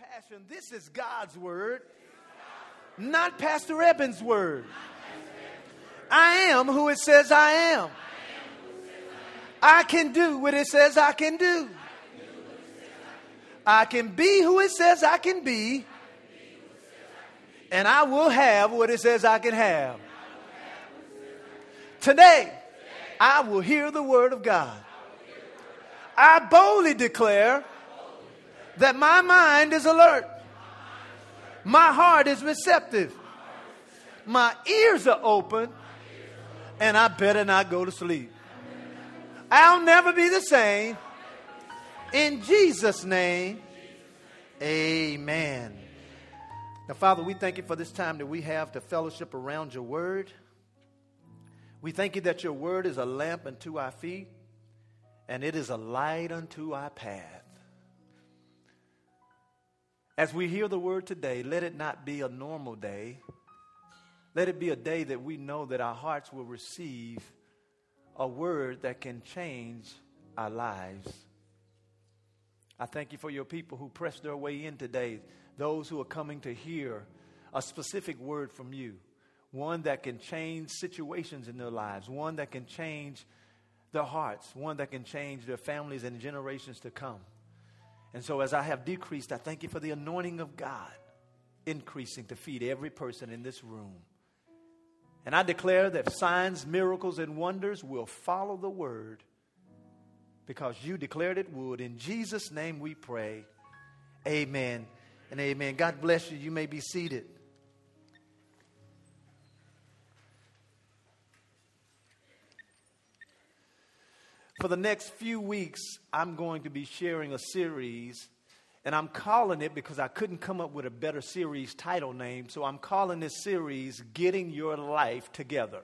Passion, this is God's word, not Pastor Eben's word. I am who it says I am. I can do what it says I can do. I can be who it says I can be. And I will have what it says I can have. Today, I will hear the word of God. I boldly declare that my mind is alert. My heart is receptive. My ears are open. And I better not go to sleep. I'll never be the same. In Jesus' name, amen. Now, Father, we thank you for this time that we have to fellowship around your word. We thank you that your word is a lamp unto our feet and it is a light unto our path. As we hear the word today, let it not be a normal day. Let it be a day that we know that our hearts will receive a word that can change our lives. I thank you for your people who pressed their way in today, those who are coming to hear a specific word from you, one that can change situations in their lives, one that can change their hearts, one that can change their families and generations to come. And so, as I have decreased, I thank you for the anointing of God increasing to feed every person in this room. And I declare that signs, miracles, and wonders will follow the word because you declared it would. In Jesus' name we pray. Amen and amen. God bless you. You may be seated. For the next few weeks, I'm going to be sharing a series and I'm calling it because I couldn't come up with a better series title name. So I'm calling this series Getting Your Life Together.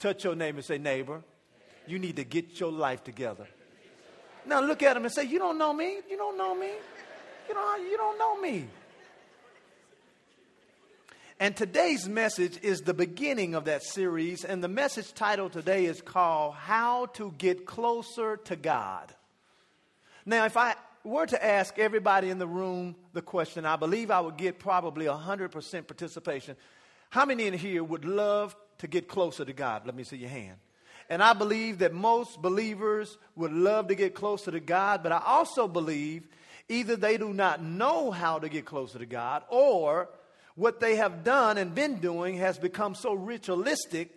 Touch your neighbor and say, Neighbor, you need to get your life together. Now look at him and say, You don't know me. You don't know me. You don't, you don't know me. And today's message is the beginning of that series. And the message title today is called How to Get Closer to God. Now, if I were to ask everybody in the room the question, I believe I would get probably 100% participation. How many in here would love to get closer to God? Let me see your hand. And I believe that most believers would love to get closer to God, but I also believe either they do not know how to get closer to God or what they have done and been doing has become so ritualistic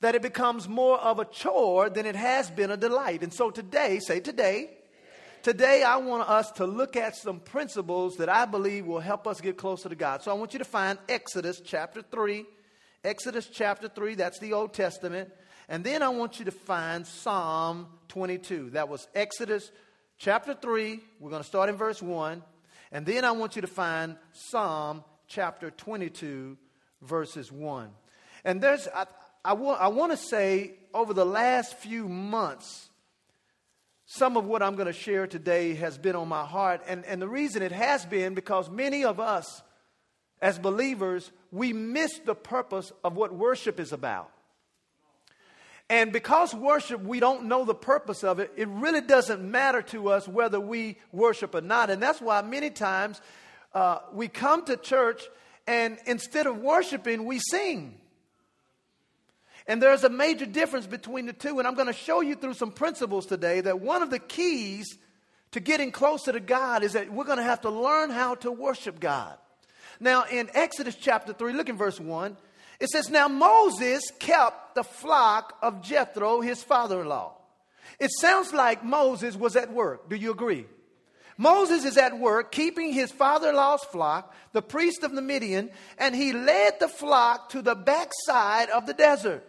that it becomes more of a chore than it has been a delight. And so today, say today, Today, I want us to look at some principles that I believe will help us get closer to God. So I want you to find Exodus chapter 3. Exodus chapter 3, that's the Old Testament. And then I want you to find Psalm 22. That was Exodus chapter 3. We're going to start in verse 1. And then I want you to find Psalm chapter 22, verses 1. And there's, I, I, I want to say, over the last few months, some of what I'm going to share today has been on my heart. And, and the reason it has been because many of us, as believers, we miss the purpose of what worship is about. And because worship, we don't know the purpose of it, it really doesn't matter to us whether we worship or not. And that's why many times uh, we come to church and instead of worshiping, we sing. And there's a major difference between the two. And I'm going to show you through some principles today that one of the keys to getting closer to God is that we're going to have to learn how to worship God. Now, in Exodus chapter 3, look in verse 1. It says, Now Moses kept the flock of Jethro, his father in law. It sounds like Moses was at work. Do you agree? Moses is at work keeping his father in law's flock, the priest of the Midian, and he led the flock to the backside of the desert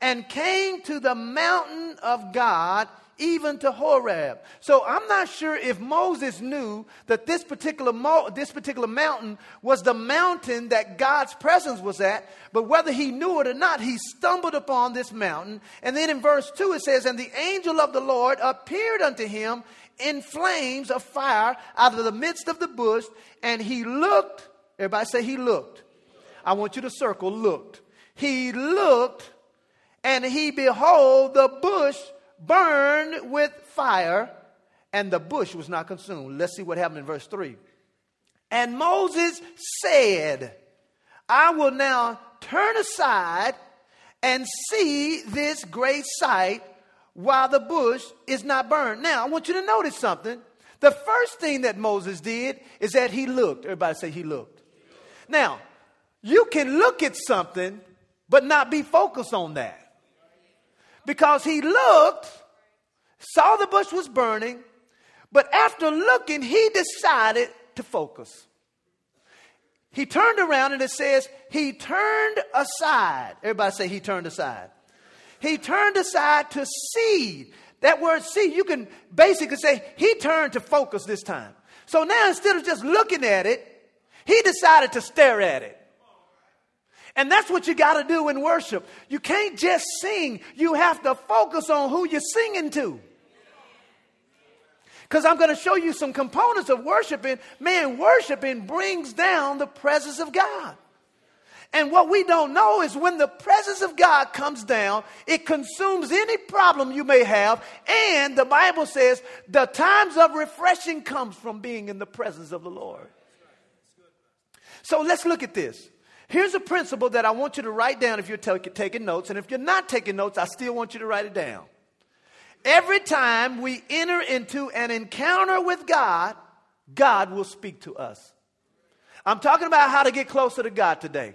and came to the mountain of God, even to Horeb. So I'm not sure if Moses knew that this particular, mo- this particular mountain was the mountain that God's presence was at, but whether he knew it or not, he stumbled upon this mountain. And then in verse 2 it says, And the angel of the Lord appeared unto him in flames of fire out of the midst of the bush, and he looked. Everybody say he looked. I want you to circle looked. He looked and he behold the bush burned with fire and the bush was not consumed. Let's see what happened in verse 3. And Moses said, I will now turn aside and see this great sight while the bush is not burned. Now, I want you to notice something. The first thing that Moses did is that he looked. Everybody say he looked. Now, you can look at something, but not be focused on that. Because he looked, saw the bush was burning, but after looking, he decided to focus. He turned around and it says, he turned aside. Everybody say he turned aside. He turned aside to see. That word see, you can basically say he turned to focus this time. So now instead of just looking at it, he decided to stare at it. And that's what you got to do in worship. You can't just sing, you have to focus on who you're singing to. Because I'm going to show you some components of worshiping. Man, worshiping brings down the presence of God. And what we don't know is when the presence of God comes down, it consumes any problem you may have. And the Bible says the times of refreshing comes from being in the presence of the Lord. So let's look at this. Here's a principle that I want you to write down if you're taking notes. And if you're not taking notes, I still want you to write it down. Every time we enter into an encounter with God, God will speak to us. I'm talking about how to get closer to God today.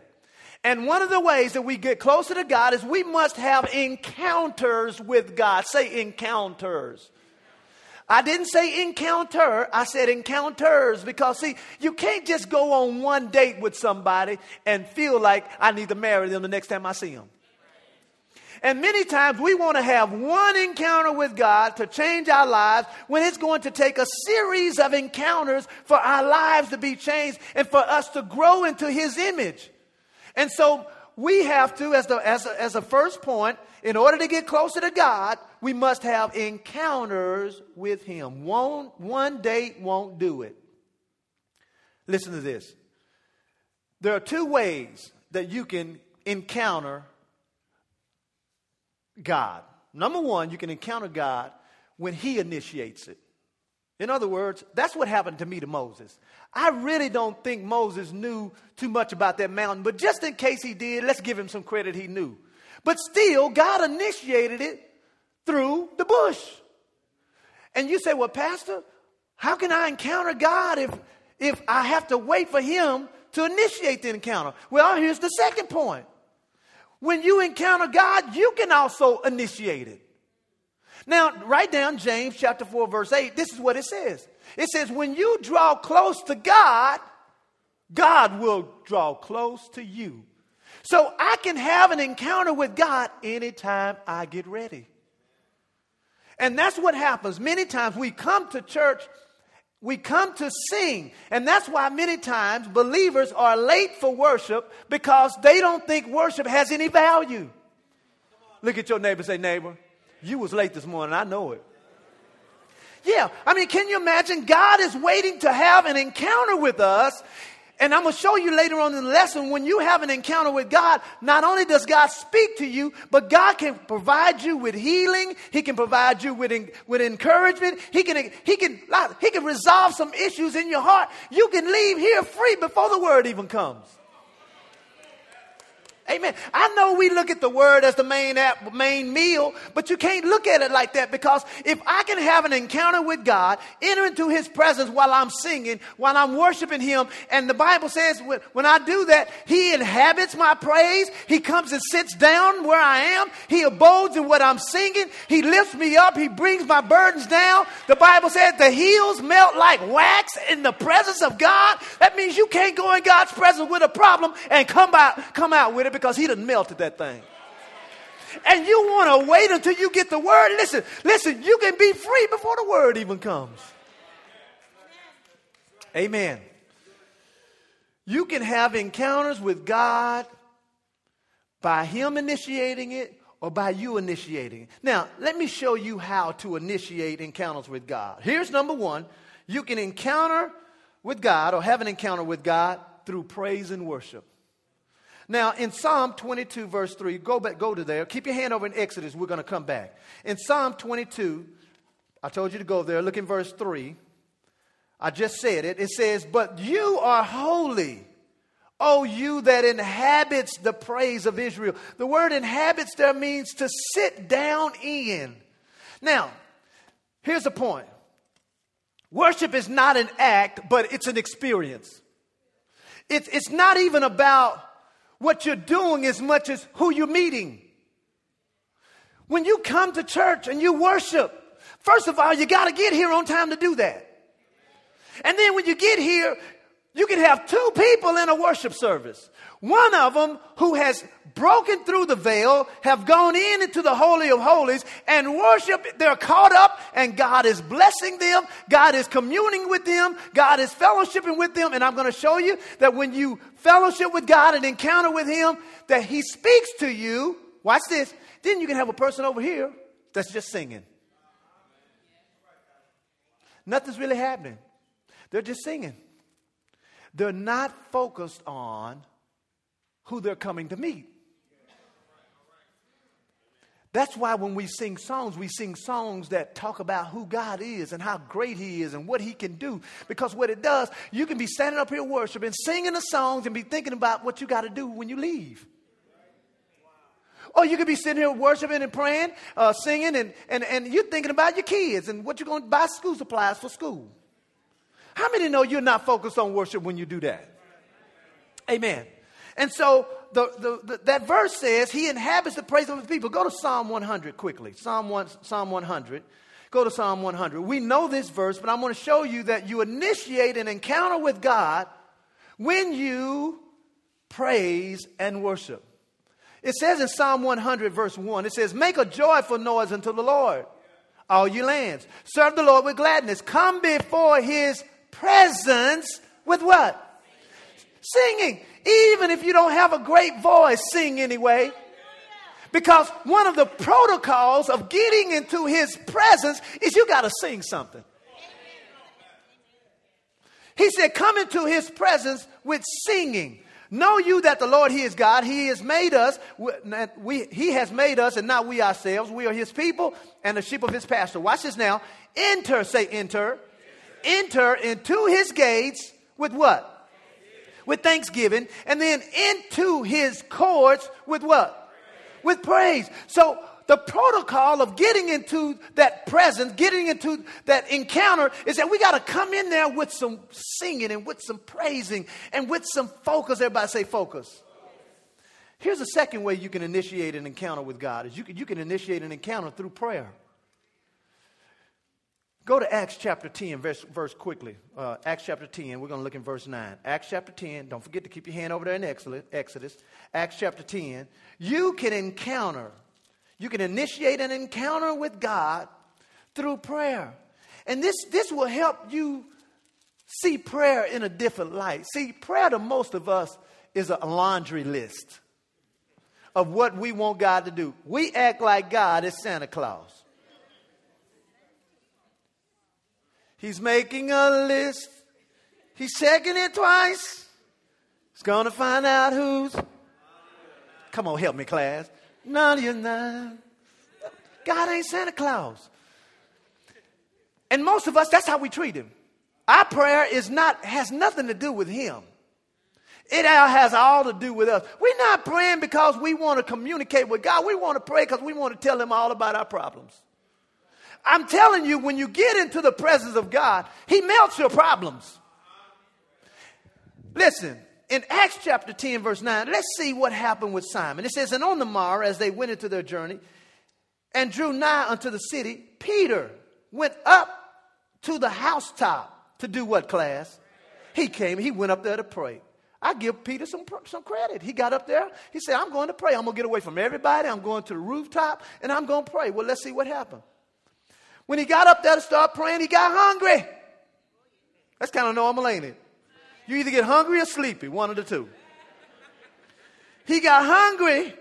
And one of the ways that we get closer to God is we must have encounters with God. Say encounters. I didn't say encounter, I said encounters because, see, you can't just go on one date with somebody and feel like I need to marry them the next time I see them. And many times we want to have one encounter with God to change our lives when it's going to take a series of encounters for our lives to be changed and for us to grow into His image. And so we have to, as, the, as, a, as a first point, in order to get closer to God, we must have encounters with Him. One, one date won't do it. Listen to this. There are two ways that you can encounter God. Number one, you can encounter God when He initiates it. In other words, that's what happened to me to Moses. I really don't think Moses knew too much about that mountain, but just in case he did, let's give him some credit he knew. But still, God initiated it through the bush. And you say, well, Pastor, how can I encounter God if, if I have to wait for him to initiate the encounter? Well, here's the second point. When you encounter God, you can also initiate it. Now, write down James chapter 4, verse 8. This is what it says. It says, when you draw close to God, God will draw close to you. So I can have an encounter with God anytime I get ready. And that's what happens. Many times we come to church we come to sing. And that's why many times believers are late for worship because they don't think worship has any value. Look at your neighbor say, neighbor, you was late this morning. I know it. Yeah, I mean, can you imagine? God is waiting to have an encounter with us. And I'm going to show you later on in the lesson when you have an encounter with God, not only does God speak to you, but God can provide you with healing. He can provide you with, with encouragement. He can, he, can, he can resolve some issues in your heart. You can leave here free before the word even comes. Amen. I know we look at the word as the main app, main meal, but you can't look at it like that because if I can have an encounter with God, enter into his presence while I'm singing, while I'm worshiping him, and the Bible says when I do that, he inhabits my praise. He comes and sits down where I am. He abodes in what I'm singing. He lifts me up. He brings my burdens down. The Bible says the heels melt like wax in the presence of God. That means you can't go in God's presence with a problem and come out, come out with it because he done melted that thing. And you want to wait until you get the word. Listen, listen, you can be free before the word even comes. Amen. You can have encounters with God by Him initiating it or by you initiating it. Now, let me show you how to initiate encounters with God. Here's number one you can encounter with God or have an encounter with God through praise and worship. Now, in Psalm 22, verse 3, go back, go to there. Keep your hand over in Exodus. We're going to come back. In Psalm 22, I told you to go there. Look in verse 3. I just said it. It says, But you are holy, O you that inhabits the praise of Israel. The word inhabits there means to sit down in. Now, here's the point worship is not an act, but it's an experience. It's, it's not even about what you're doing as much as who you're meeting. When you come to church and you worship, first of all, you got to get here on time to do that. And then when you get here, you can have two people in a worship service. One of them who has broken through the veil, have gone in into the Holy of Holies and worship. They're caught up and God is blessing them. God is communing with them. God is fellowshipping with them. And I'm going to show you that when you fellowship with God and encounter with Him, that He speaks to you. Watch this. Then you can have a person over here that's just singing. Nothing's really happening. They're just singing. They're not focused on who they're coming to meet. That's why when we sing songs, we sing songs that talk about who God is and how great He is and what He can do. Because what it does, you can be standing up here worshiping, singing the songs, and be thinking about what you got to do when you leave. Or you could be sitting here worshiping and praying, uh, singing, and, and, and you're thinking about your kids and what you're going to buy school supplies for school. How many know you're not focused on worship when you do that? Amen. And so the, the, the, that verse says, He inhabits the praise of His people. Go to Psalm 100 quickly. Psalm, 1, Psalm 100. Go to Psalm 100. We know this verse, but I'm going to show you that you initiate an encounter with God when you praise and worship. It says in Psalm 100, verse 1, it says, Make a joyful noise unto the Lord, all you lands. Serve the Lord with gladness. Come before his presence with what? Singing. Even if you don't have a great voice, sing anyway. Because one of the protocols of getting into his presence is you got to sing something. He said, Come into his presence with singing. Know you that the Lord, He is God. He has made us. We, he has made us and not we ourselves. We are His people and the sheep of His pasture. Watch this now. Enter, say enter. Enter into His gates with what? With thanksgiving. And then into His courts with what? With praise. So the protocol of getting into that presence, getting into that encounter, is that we got to come in there with some singing and with some praising and with some focus. Everybody say focus. Here's a second way you can initiate an encounter with God is you can, you can initiate an encounter through prayer. Go to Acts chapter 10, verse, verse quickly. Uh, Acts chapter 10, we're going to look in verse 9. Acts chapter 10, don't forget to keep your hand over there in Exodus. Acts chapter 10. You can encounter you can initiate an encounter with God through prayer. And this, this will help you see prayer in a different light. See, prayer to most of us is a laundry list of what we want God to do. We act like God is Santa Claus. He's making a list. He's checking it twice. He's going to find out who's. Come on, help me, class. 99. God ain't Santa Claus. And most of us, that's how we treat him. Our prayer is not, has nothing to do with him. It has all to do with us. We're not praying because we want to communicate with God. We want to pray because we want to tell him all about our problems. I'm telling you, when you get into the presence of God, he melts your problems. Listen, in Acts chapter 10, verse 9, let's see what happened with Simon. It says, And on the morrow, as they went into their journey and drew nigh unto the city, Peter went up to the housetop to do what, class? He came, he went up there to pray. I give Peter some, some credit. He got up there. He said, I'm going to pray. I'm going to get away from everybody. I'm going to the rooftop and I'm going to pray. Well, let's see what happened. When he got up there to start praying, he got hungry. That's kind of normal, ain't it? You either get hungry or sleepy, one of the two. He got hungry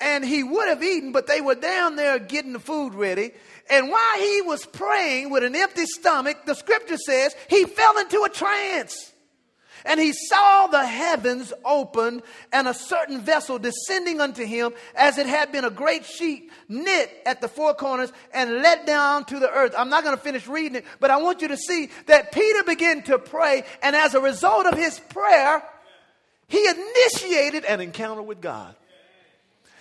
and he would have eaten, but they were down there getting the food ready. And while he was praying with an empty stomach, the scripture says he fell into a trance. And he saw the heavens opened and a certain vessel descending unto him as it had been a great sheet knit at the four corners and let down to the earth. I'm not going to finish reading it, but I want you to see that Peter began to pray. And as a result of his prayer, he initiated an encounter with God.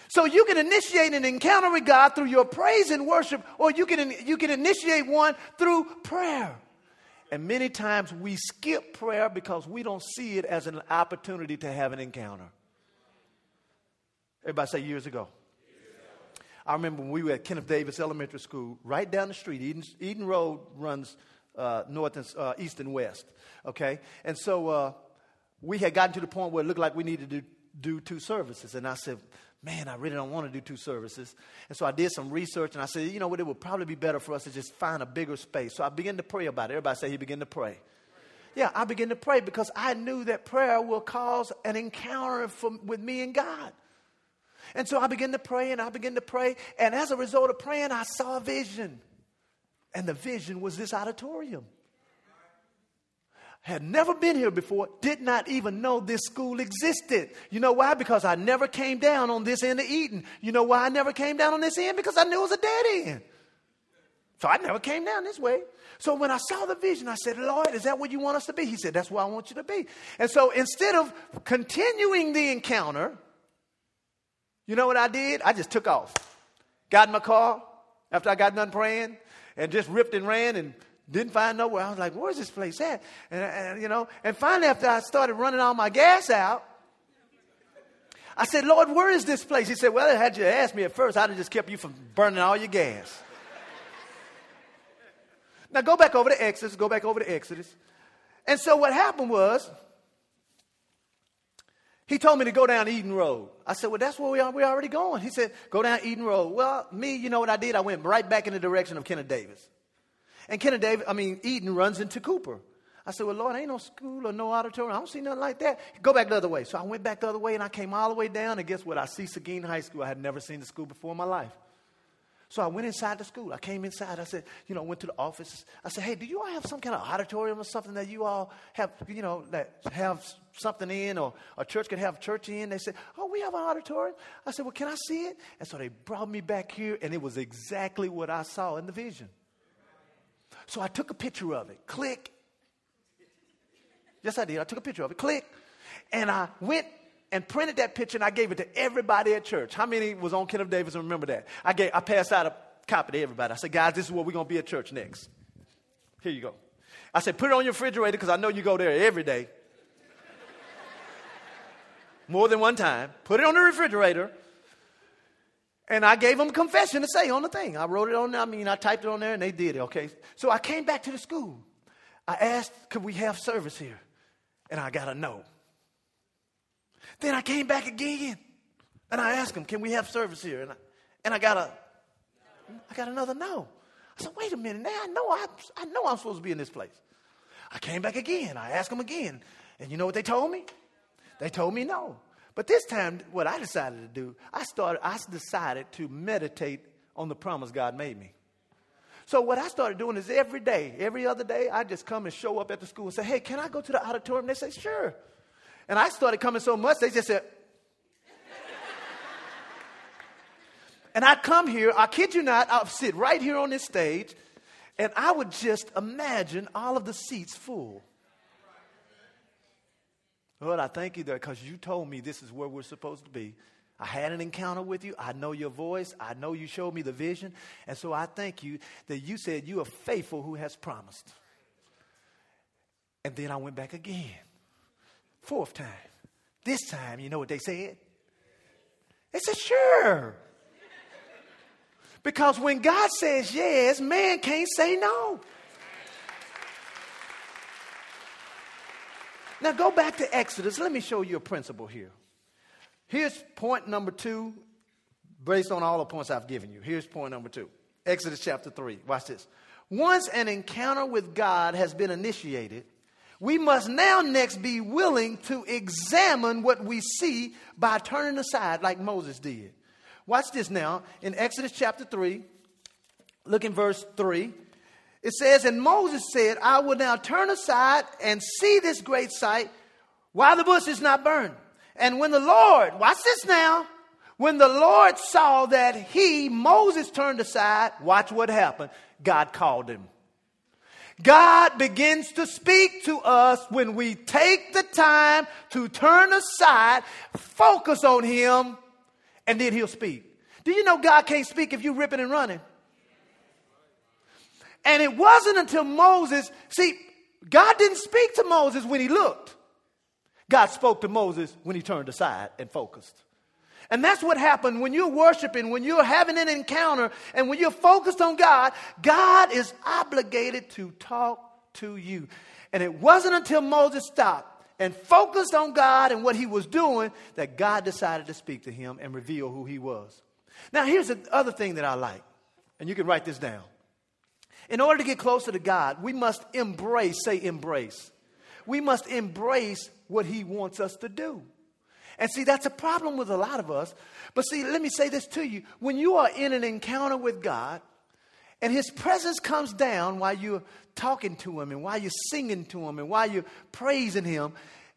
So you can initiate an encounter with God through your praise and worship, or you can, you can initiate one through prayer. And many times we skip prayer because we don't see it as an opportunity to have an encounter. Everybody say years ago. I remember when we were at Kenneth Davis Elementary School, right down the street. Eden, Eden Road runs uh, north and uh, east and west. Okay, and so uh, we had gotten to the point where it looked like we needed to do two services, and I said, man, I really don't want to do two services. And so I did some research and I said, you know what, it would probably be better for us to just find a bigger space. So I began to pray about it. Everybody say he began to pray. Yeah, I began to pray because I knew that prayer will cause an encounter with me and God. And so I began to pray and I began to pray. And as a result of praying, I saw a vision. And the vision was this auditorium had never been here before, did not even know this school existed. You know why? Because I never came down on this end of Eden. You know why I never came down on this end? Because I knew it was a dead end. So I never came down this way. So when I saw the vision, I said, Lord, is that what you want us to be? He said, That's where I want you to be. And so instead of continuing the encounter, you know what I did? I just took off. Got in my car after I got done praying and just ripped and ran and didn't find nowhere. I was like, where's this place at? And, uh, and, you know, and finally after I started running all my gas out, I said, Lord, where is this place? He said, well, had you asked me at first, I'd have just kept you from burning all your gas. now go back over to Exodus, go back over to Exodus. And so what happened was, he told me to go down Eden Road. I said, Well, that's where we are. We're already going. He said, Go down Eden Road. Well, me, you know what I did? I went right back in the direction of Kenneth Davis. And Kenneth Davis, I mean, Eden runs into Cooper. I said, Well, Lord, ain't no school or no auditorium. I don't see nothing like that. Go back the other way. So I went back the other way and I came all the way down. And guess what? I see Seguin High School. I had never seen the school before in my life. So I went inside the school. I came inside. I said, you know, went to the office. I said, hey, do you all have some kind of auditorium or something that you all have, you know, that have something in or a church could have church in? They said, oh, we have an auditorium. I said, well, can I see it? And so they brought me back here, and it was exactly what I saw in the vision. So I took a picture of it. Click. Yes, I did. I took a picture of it. Click. And I went and printed that picture and I gave it to everybody at church. How many was on Kenneth Davis and remember that? I, gave, I passed out a copy to everybody. I said, guys, this is where we're to be at church next. Here you go. I said, put it on your refrigerator because I know you go there every day. More than one time. Put it on the refrigerator. And I gave them confession to say on the thing. I wrote it on there. I mean, I typed it on there and they did it, okay? So I came back to the school. I asked, could we have service here? And I got a no. Then I came back again and I asked them, can we have service here? And I, and I got a, I got another no. I said, wait a minute, now I know I, I know I'm supposed to be in this place. I came back again. I asked them again. And you know what they told me? They told me no. But this time, what I decided to do, I started, I decided to meditate on the promise God made me. So what I started doing is every day, every other day, I just come and show up at the school and say, hey, can I go to the auditorium? They say, sure. And I started coming so much, they just said, and I'd come here, I kid you not, I'd sit right here on this stage, and I would just imagine all of the seats full. Lord, I thank you there because you told me this is where we're supposed to be. I had an encounter with you. I know your voice. I know you showed me the vision. And so I thank you that you said you are faithful who has promised. And then I went back again. Fourth time. This time, you know what they said? They said, sure. Because when God says yes, man can't say no. Now go back to Exodus. Let me show you a principle here. Here's point number two, based on all the points I've given you. Here's point number two Exodus chapter 3. Watch this. Once an encounter with God has been initiated, we must now next be willing to examine what we see by turning aside, like Moses did. Watch this now. In Exodus chapter 3, look in verse 3. It says, And Moses said, I will now turn aside and see this great sight, Why the bush is not burned? And when the Lord, watch this now, when the Lord saw that he, Moses, turned aside, watch what happened. God called him. God begins to speak to us when we take the time to turn aside, focus on Him, and then He'll speak. Do you know God can't speak if you're ripping and running? And it wasn't until Moses, see, God didn't speak to Moses when he looked. God spoke to Moses when he turned aside and focused. And that's what happened when you're worshiping, when you're having an encounter, and when you're focused on God, God is obligated to talk to you. And it wasn't until Moses stopped and focused on God and what he was doing that God decided to speak to him and reveal who he was. Now, here's the other thing that I like, and you can write this down. In order to get closer to God, we must embrace, say, embrace. We must embrace what he wants us to do. And see, that's a problem with a lot of us. But see, let me say this to you. When you are in an encounter with God, and His presence comes down while you're talking to Him, and while you're singing to Him, and while you're praising Him,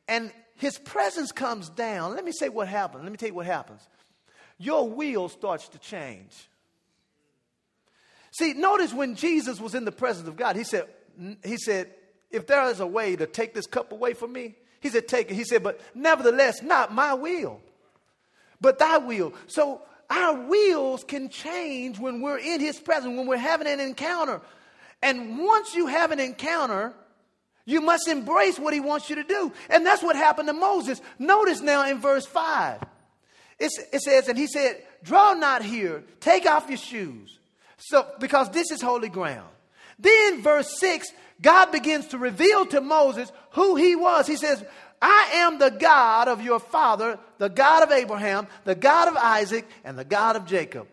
and His presence comes down, let me say what happens. Let me tell you what happens. Your will starts to change. See, notice when Jesus was in the presence of God, He said, He said, if there is a way to take this cup away from me, he said, Take it. He said, But nevertheless, not my will, but thy will. So our wills can change when we're in his presence, when we're having an encounter. And once you have an encounter, you must embrace what he wants you to do. And that's what happened to Moses. Notice now in verse 5. it says, And he said, Draw not here, take off your shoes. So, because this is holy ground. Then, verse 6, God begins to reveal to Moses who he was. He says, I am the God of your father, the God of Abraham, the God of Isaac, and the God of Jacob.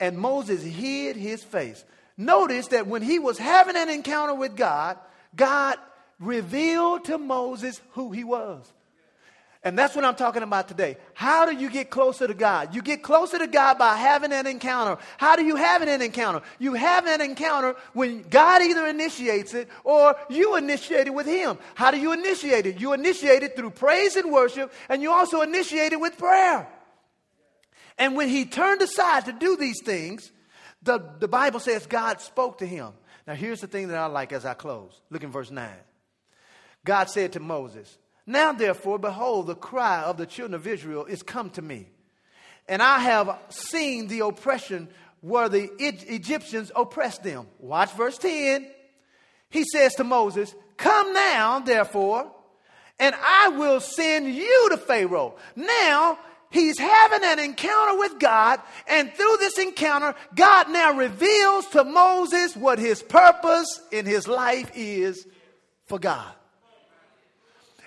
And Moses hid his face. Notice that when he was having an encounter with God, God revealed to Moses who he was. And that's what I'm talking about today. How do you get closer to God? You get closer to God by having an encounter. How do you have an encounter? You have an encounter when God either initiates it or you initiate it with Him. How do you initiate it? You initiate it through praise and worship, and you also initiate it with prayer. And when he turned aside to do these things, the, the Bible says God spoke to him. Now, here's the thing that I like as I close. Look in verse 9. God said to Moses, now, therefore, behold, the cry of the children of Israel is come to me. And I have seen the oppression where the Egyptians oppressed them. Watch verse 10. He says to Moses, Come now, therefore, and I will send you to Pharaoh. Now, he's having an encounter with God, and through this encounter, God now reveals to Moses what his purpose in his life is for God.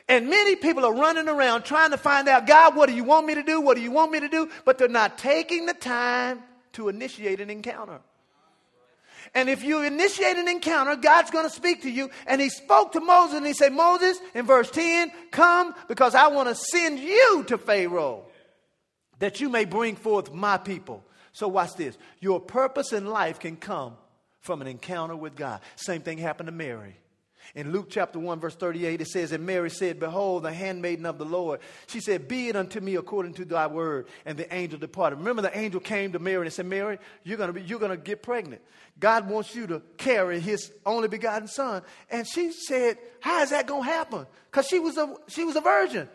And many people are running around trying to find out, God, what do you want me to do? What do you want me to do? But they're not taking the time to initiate an encounter. And if you initiate an encounter, God's going to speak to you. And he spoke to Moses and he said, Moses, in verse 10, come because I want to send you to Pharaoh that you may bring forth my people. So watch this. Your purpose in life can come from an encounter with God. Same thing happened to Mary. In Luke chapter 1, verse 38, it says, And Mary said, Behold, the handmaiden of the Lord. She said, Be it unto me according to thy word. And the angel departed. Remember, the angel came to Mary and said, Mary, you're going to you're going to get pregnant. God wants you to carry his only begotten son. And she said, How is that going to happen? Because she, was a, she was a virgin.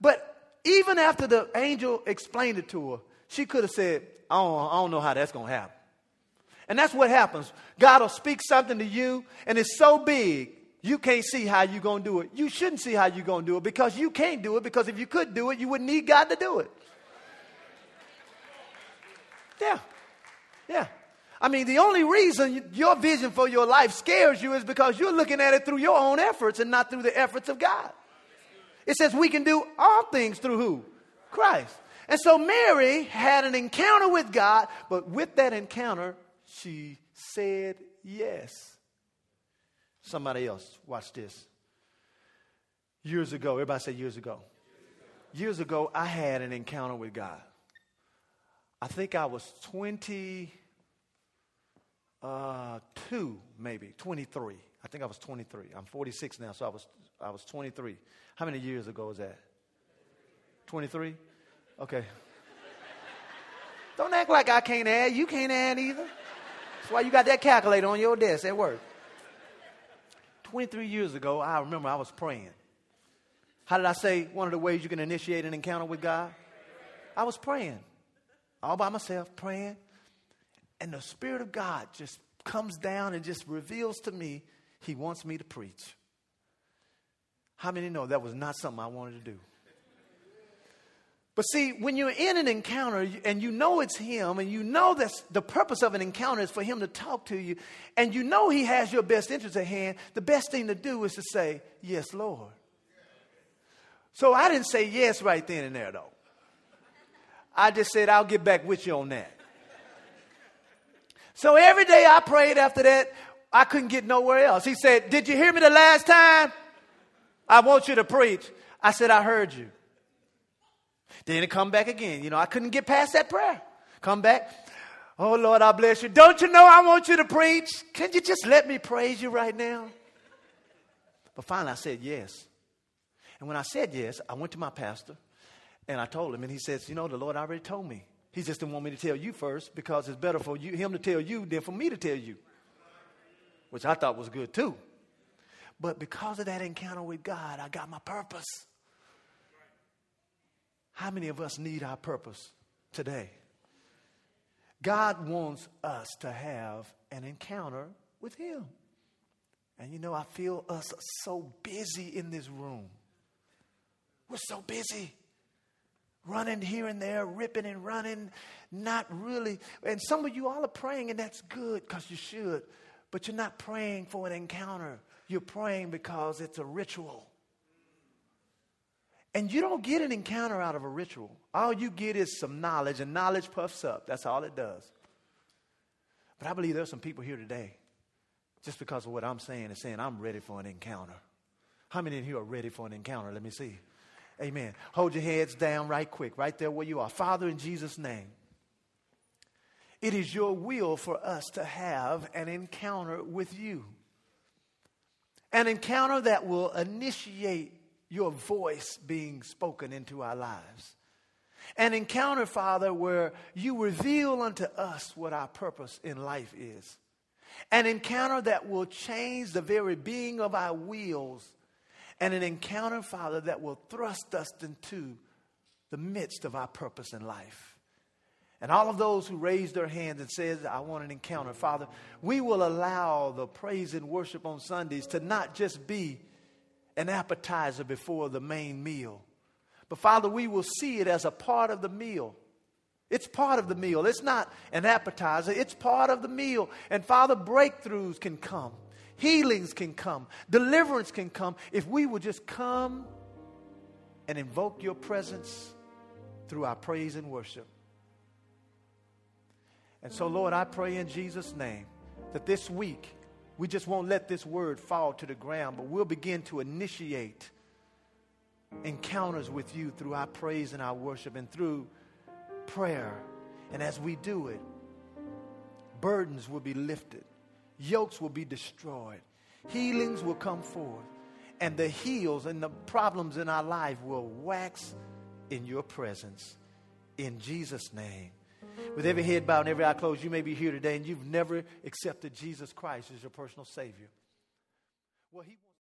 But even after the angel explained it to her, she could have said, I don't, I don't know how that's going to happen. And that's what happens. God will speak something to you, and it's so big, you can't see how you're going to do it. You shouldn't see how you're going to do it because you can't do it, because if you could do it, you wouldn't need God to do it. Yeah. Yeah. I mean, the only reason your vision for your life scares you is because you're looking at it through your own efforts and not through the efforts of God. It says we can do all things through who? Christ. And so Mary had an encounter with God, but with that encounter, she said yes. Somebody else, watch this. Years ago, everybody say years ago. Years ago, I had an encounter with God. I think I was 20, uh, maybe, 23. I think I was 23. I'm 46 now, so I was, I was 23. How many years ago was that? 23? Okay. Don't act like I can't add. You can't add either. That's why you got that calculator on your desk at work. 23 years ago, I remember I was praying. How did I say one of the ways you can initiate an encounter with God? I was praying, all by myself, praying. And the Spirit of God just comes down and just reveals to me He wants me to preach. How many know that was not something I wanted to do? But see, when you're in an encounter and you know it's Him, and you know that the purpose of an encounter is for Him to talk to you, and you know He has your best interest at hand, the best thing to do is to say, Yes, Lord. So I didn't say yes right then and there, though. I just said, I'll get back with you on that. So every day I prayed after that, I couldn't get nowhere else. He said, Did you hear me the last time? I want you to preach. I said, I heard you. Then it come back again. You know, I couldn't get past that prayer. Come back. Oh, Lord, I bless you. Don't you know I want you to preach? Can you just let me praise you right now? But finally, I said yes. And when I said yes, I went to my pastor and I told him, and he says, You know, the Lord already told me. He just didn't want me to tell you first because it's better for you, him to tell you than for me to tell you, which I thought was good too. But because of that encounter with God, I got my purpose. How many of us need our purpose today? God wants us to have an encounter with Him. And you know, I feel us so busy in this room. We're so busy. Running here and there, ripping and running, not really. And some of you all are praying, and that's good because you should. But you're not praying for an encounter. You're praying because it's a ritual. And you don't get an encounter out of a ritual. All you get is some knowledge, and knowledge puffs up. That's all it does. But I believe there's some people here today, just because of what I'm saying, is saying, I'm ready for an encounter. How many in here are ready for an encounter? Let me see. Amen. Hold your heads down right quick, right there where you are. Father, in Jesus' name, it is your will for us to have an encounter with you. An encounter that will initiate your voice being spoken into our lives. An encounter, Father, where you reveal unto us what our purpose in life is. An encounter that will change the very being of our wills. And an encounter, Father, that will thrust us into the midst of our purpose in life. And all of those who raise their hands and says, I want an encounter, Father, we will allow the praise and worship on Sundays to not just be an appetizer before the main meal. But Father, we will see it as a part of the meal. It's part of the meal. It's not an appetizer, it's part of the meal. And Father, breakthroughs can come, healings can come, deliverance can come if we will just come and invoke your presence through our praise and worship. And so, Lord, I pray in Jesus' name that this week, we just won't let this word fall to the ground, but we'll begin to initiate encounters with you through our praise and our worship and through prayer. And as we do it, burdens will be lifted, yokes will be destroyed, healings will come forth, and the heals and the problems in our life will wax in your presence. In Jesus' name. With every head bowed and every eye closed, you may be here today and you've never accepted Jesus Christ as your personal Savior. Well, he